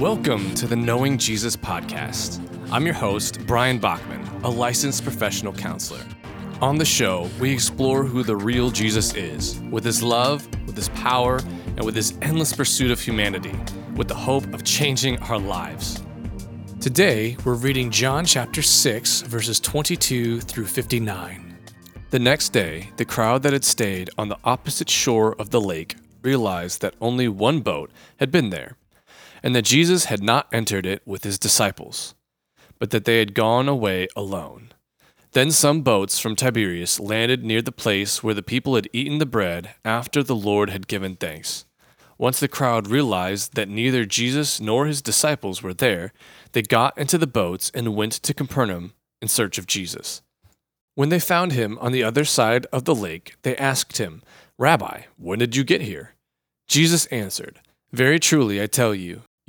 Welcome to the Knowing Jesus podcast. I'm your host, Brian Bachman, a licensed professional counselor. On the show, we explore who the real Jesus is, with his love, with his power, and with his endless pursuit of humanity, with the hope of changing our lives. Today, we're reading John chapter 6, verses 22 through 59. The next day, the crowd that had stayed on the opposite shore of the lake realized that only one boat had been there and that Jesus had not entered it with his disciples, but that they had gone away alone. Then some boats from Tiberias landed near the place where the people had eaten the bread after the Lord had given thanks. Once the crowd realized that neither Jesus nor his disciples were there, they got into the boats and went to Capernaum in search of Jesus. When they found him on the other side of the lake, they asked him, Rabbi, when did you get here? Jesus answered, Very truly I tell you,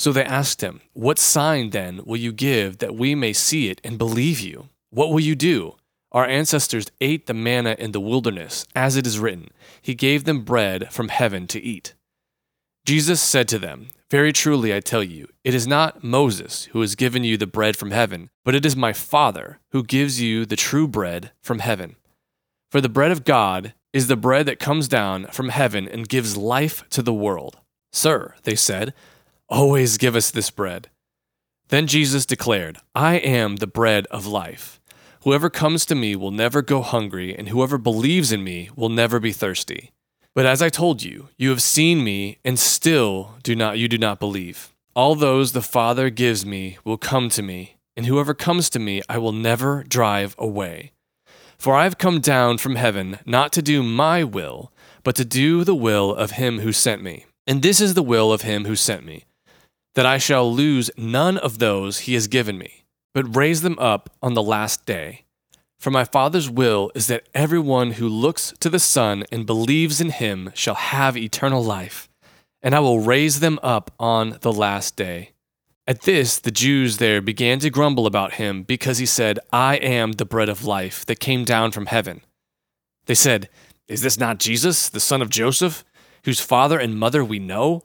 So they asked him, What sign then will you give that we may see it and believe you? What will you do? Our ancestors ate the manna in the wilderness, as it is written, He gave them bread from heaven to eat. Jesus said to them, Very truly I tell you, it is not Moses who has given you the bread from heaven, but it is my Father who gives you the true bread from heaven. For the bread of God is the bread that comes down from heaven and gives life to the world. Sir, they said, Always give us this bread. Then Jesus declared, I am the bread of life. Whoever comes to me will never go hungry, and whoever believes in me will never be thirsty. But as I told you, you have seen me, and still do not you do not believe. All those the Father gives me will come to me, and whoever comes to me I will never drive away. For I have come down from heaven not to do my will, but to do the will of him who sent me. And this is the will of him who sent me that I shall lose none of those he has given me, but raise them up on the last day. For my Father's will is that everyone who looks to the Son and believes in him shall have eternal life, and I will raise them up on the last day. At this, the Jews there began to grumble about him because he said, I am the bread of life that came down from heaven. They said, Is this not Jesus, the son of Joseph, whose father and mother we know?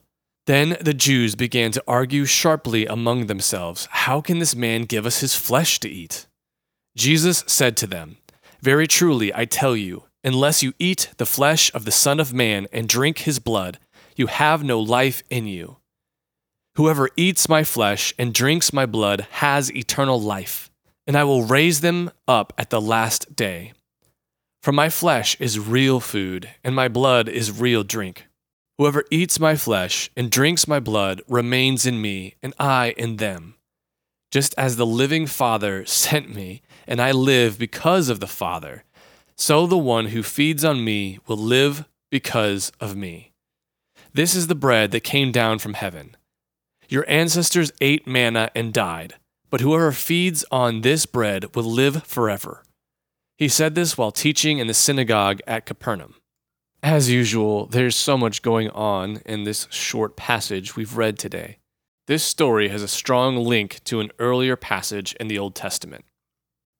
Then the Jews began to argue sharply among themselves How can this man give us his flesh to eat? Jesus said to them, Very truly, I tell you, unless you eat the flesh of the Son of Man and drink his blood, you have no life in you. Whoever eats my flesh and drinks my blood has eternal life, and I will raise them up at the last day. For my flesh is real food, and my blood is real drink. Whoever eats my flesh and drinks my blood remains in me, and I in them. Just as the living Father sent me, and I live because of the Father, so the one who feeds on me will live because of me. This is the bread that came down from heaven. Your ancestors ate manna and died, but whoever feeds on this bread will live forever. He said this while teaching in the synagogue at Capernaum. As usual, there's so much going on in this short passage we've read today. this story has a strong link to an earlier passage in the Old Testament.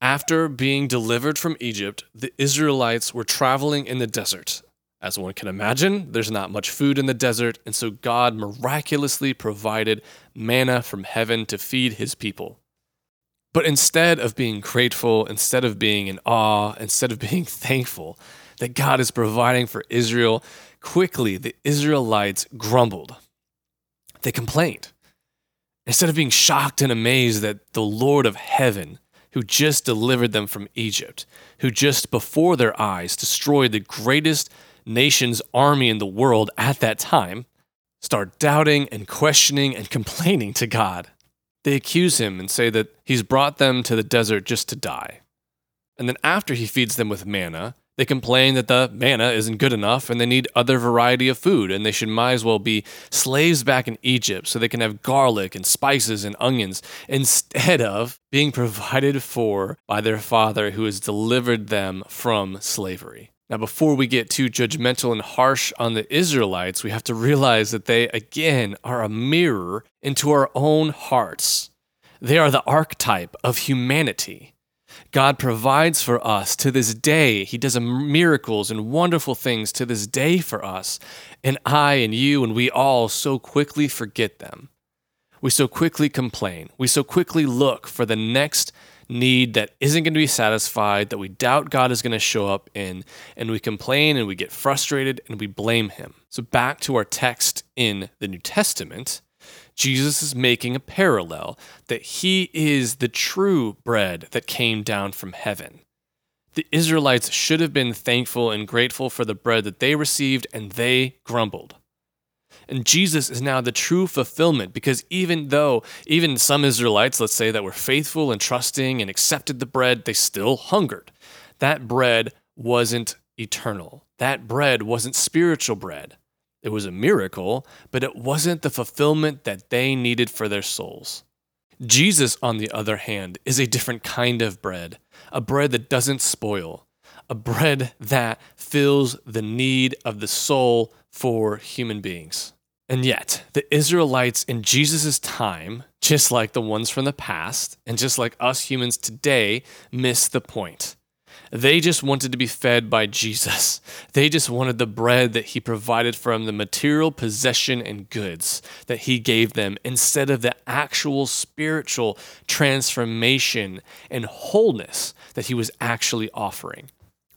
After being delivered from Egypt, the Israelites were traveling in the desert. As one can imagine, there's not much food in the desert, and so God miraculously provided manna from heaven to feed his people. But instead of being grateful, instead of being in awe, instead of being thankful that God is providing for Israel, quickly the Israelites grumbled. They complained. Instead of being shocked and amazed that the Lord of heaven, who just delivered them from Egypt, who just before their eyes destroyed the greatest nation's army in the world at that time, start doubting and questioning and complaining to God. They accuse him and say that he's brought them to the desert just to die. And then after he feeds them with manna, they complain that the manna isn't good enough and they need other variety of food and they should might as well be slaves back in Egypt so they can have garlic and spices and onions instead of being provided for by their father who has delivered them from slavery. Now, before we get too judgmental and harsh on the Israelites, we have to realize that they, again, are a mirror into our own hearts. They are the archetype of humanity. God provides for us to this day. He does miracles and wonderful things to this day for us. And I and you and we all so quickly forget them. We so quickly complain. We so quickly look for the next need that isn't going to be satisfied, that we doubt God is going to show up in, and we complain and we get frustrated and we blame Him. So, back to our text in the New Testament. Jesus is making a parallel that he is the true bread that came down from heaven. The Israelites should have been thankful and grateful for the bread that they received, and they grumbled. And Jesus is now the true fulfillment because even though, even some Israelites, let's say, that were faithful and trusting and accepted the bread, they still hungered. That bread wasn't eternal. That bread wasn't spiritual bread. It was a miracle, but it wasn't the fulfillment that they needed for their souls. Jesus, on the other hand, is a different kind of bread, a bread that doesn't spoil, a bread that fills the need of the soul for human beings. And yet, the Israelites in Jesus' time, just like the ones from the past, and just like us humans today, miss the point. They just wanted to be fed by Jesus. They just wanted the bread that he provided from the material possession and goods that he gave them instead of the actual spiritual transformation and wholeness that he was actually offering.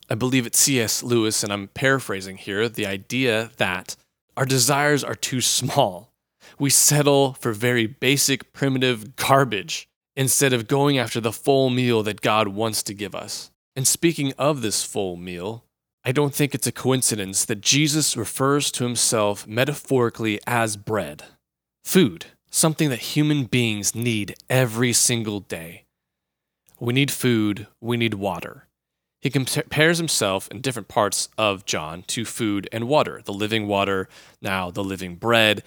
I believe it's C.S. Lewis, and I'm paraphrasing here, the idea that our desires are too small. We settle for very basic, primitive garbage instead of going after the full meal that God wants to give us. And speaking of this full meal, I don't think it's a coincidence that Jesus refers to himself metaphorically as bread, food, something that human beings need every single day. We need food, we need water. He compares himself in different parts of John to food and water, the living water, now the living bread.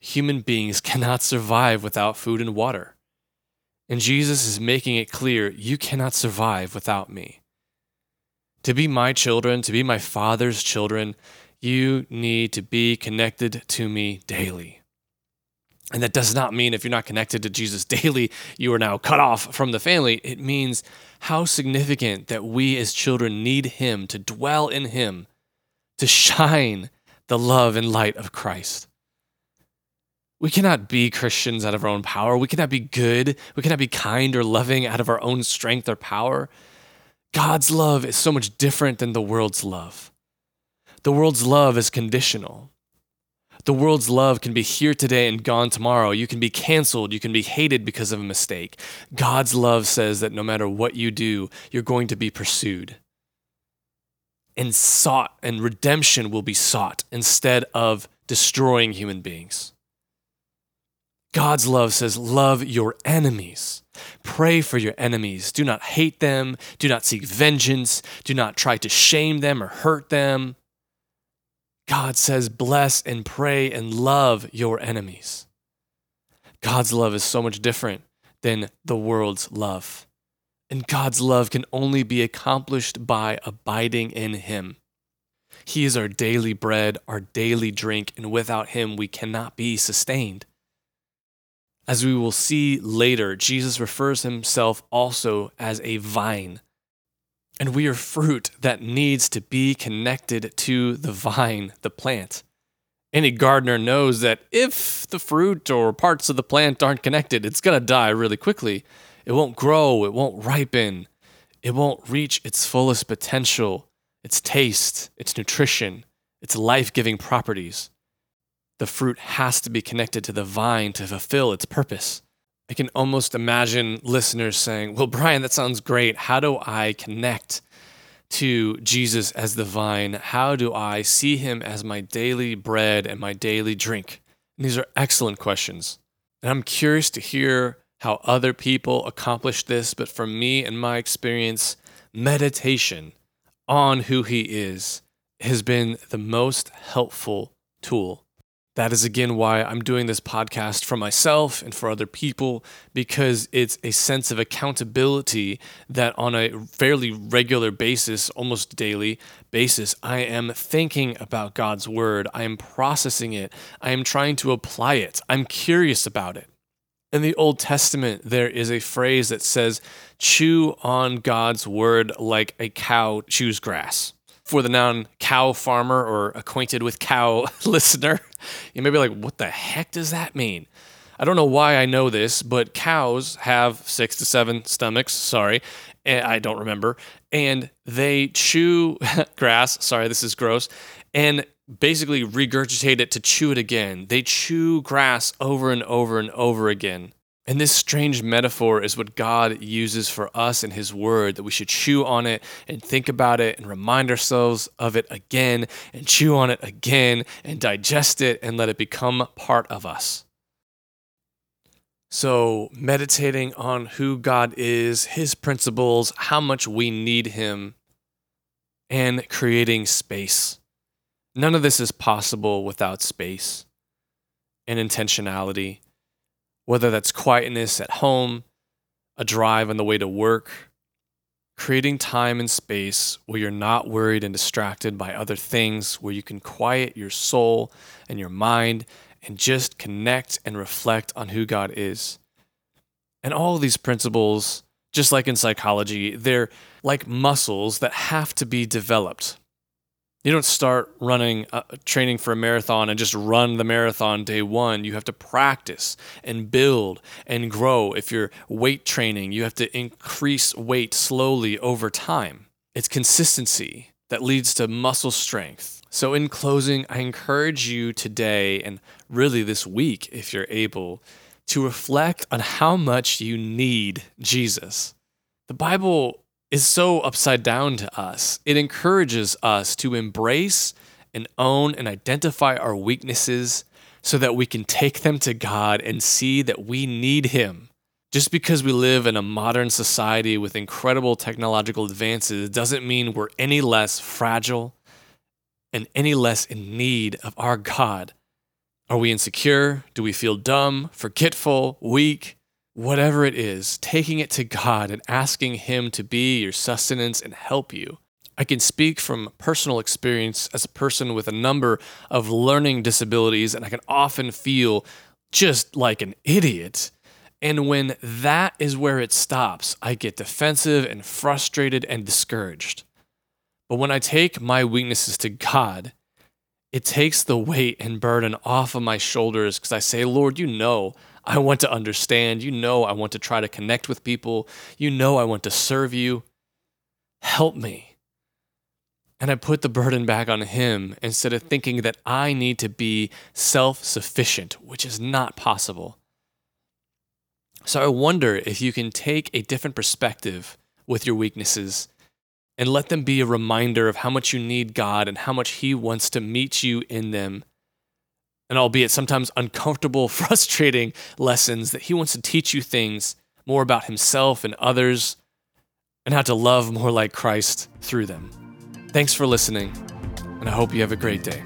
Human beings cannot survive without food and water. And Jesus is making it clear you cannot survive without me. To be my children, to be my Father's children, you need to be connected to me daily. And that does not mean if you're not connected to Jesus daily, you are now cut off from the family. It means how significant that we as children need Him to dwell in Him, to shine the love and light of Christ. We cannot be Christians out of our own power. We cannot be good. We cannot be kind or loving out of our own strength or power. God's love is so much different than the world's love. The world's love is conditional. The world's love can be here today and gone tomorrow. You can be canceled. You can be hated because of a mistake. God's love says that no matter what you do, you're going to be pursued and sought, and redemption will be sought instead of destroying human beings. God's love says, Love your enemies. Pray for your enemies. Do not hate them. Do not seek vengeance. Do not try to shame them or hurt them. God says, Bless and pray and love your enemies. God's love is so much different than the world's love. And God's love can only be accomplished by abiding in Him. He is our daily bread, our daily drink, and without Him, we cannot be sustained. As we will see later, Jesus refers himself also as a vine. And we are fruit that needs to be connected to the vine, the plant. Any gardener knows that if the fruit or parts of the plant aren't connected, it's going to die really quickly. It won't grow, it won't ripen, it won't reach its fullest potential, its taste, its nutrition, its life giving properties the fruit has to be connected to the vine to fulfill its purpose. I can almost imagine listeners saying, Well, Brian, that sounds great. How do I connect to Jesus as the vine? How do I see him as my daily bread and my daily drink? And these are excellent questions. And I'm curious to hear how other people accomplish this. But for me and my experience, meditation on who he is has been the most helpful tool that is again why I'm doing this podcast for myself and for other people because it's a sense of accountability that on a fairly regular basis, almost daily basis, I am thinking about God's word. I am processing it. I am trying to apply it. I'm curious about it. In the Old Testament, there is a phrase that says, chew on God's word like a cow chews grass for the non cow farmer or acquainted with cow listener, you may be like, what the heck does that mean? I don't know why I know this, but cows have six to seven stomachs. Sorry, eh, I don't remember. And they chew grass. Sorry, this is gross. And basically regurgitate it to chew it again. They chew grass over and over and over again. And this strange metaphor is what God uses for us in His Word, that we should chew on it and think about it and remind ourselves of it again and chew on it again and digest it and let it become part of us. So, meditating on who God is, His principles, how much we need Him, and creating space. None of this is possible without space and intentionality whether that's quietness at home, a drive on the way to work, creating time and space where you're not worried and distracted by other things, where you can quiet your soul and your mind and just connect and reflect on who God is. And all of these principles, just like in psychology, they're like muscles that have to be developed. You don't start running, uh, training for a marathon and just run the marathon day one. You have to practice and build and grow. If you're weight training, you have to increase weight slowly over time. It's consistency that leads to muscle strength. So, in closing, I encourage you today and really this week, if you're able, to reflect on how much you need Jesus. The Bible is so upside down to us. It encourages us to embrace and own and identify our weaknesses so that we can take them to God and see that we need Him. Just because we live in a modern society with incredible technological advances doesn't mean we're any less fragile and any less in need of our God. Are we insecure? Do we feel dumb, forgetful, weak? Whatever it is, taking it to God and asking Him to be your sustenance and help you. I can speak from personal experience as a person with a number of learning disabilities, and I can often feel just like an idiot. And when that is where it stops, I get defensive and frustrated and discouraged. But when I take my weaknesses to God, it takes the weight and burden off of my shoulders because I say, Lord, you know I want to understand. You know, I want to try to connect with people. You know, I want to serve you. Help me. And I put the burden back on him instead of thinking that I need to be self sufficient, which is not possible. So I wonder if you can take a different perspective with your weaknesses and let them be a reminder of how much you need God and how much He wants to meet you in them and albeit sometimes uncomfortable, frustrating lessons, that He wants to teach you things more about Himself and others and how to love more like Christ through them. Thanks for listening, and I hope you have a great day.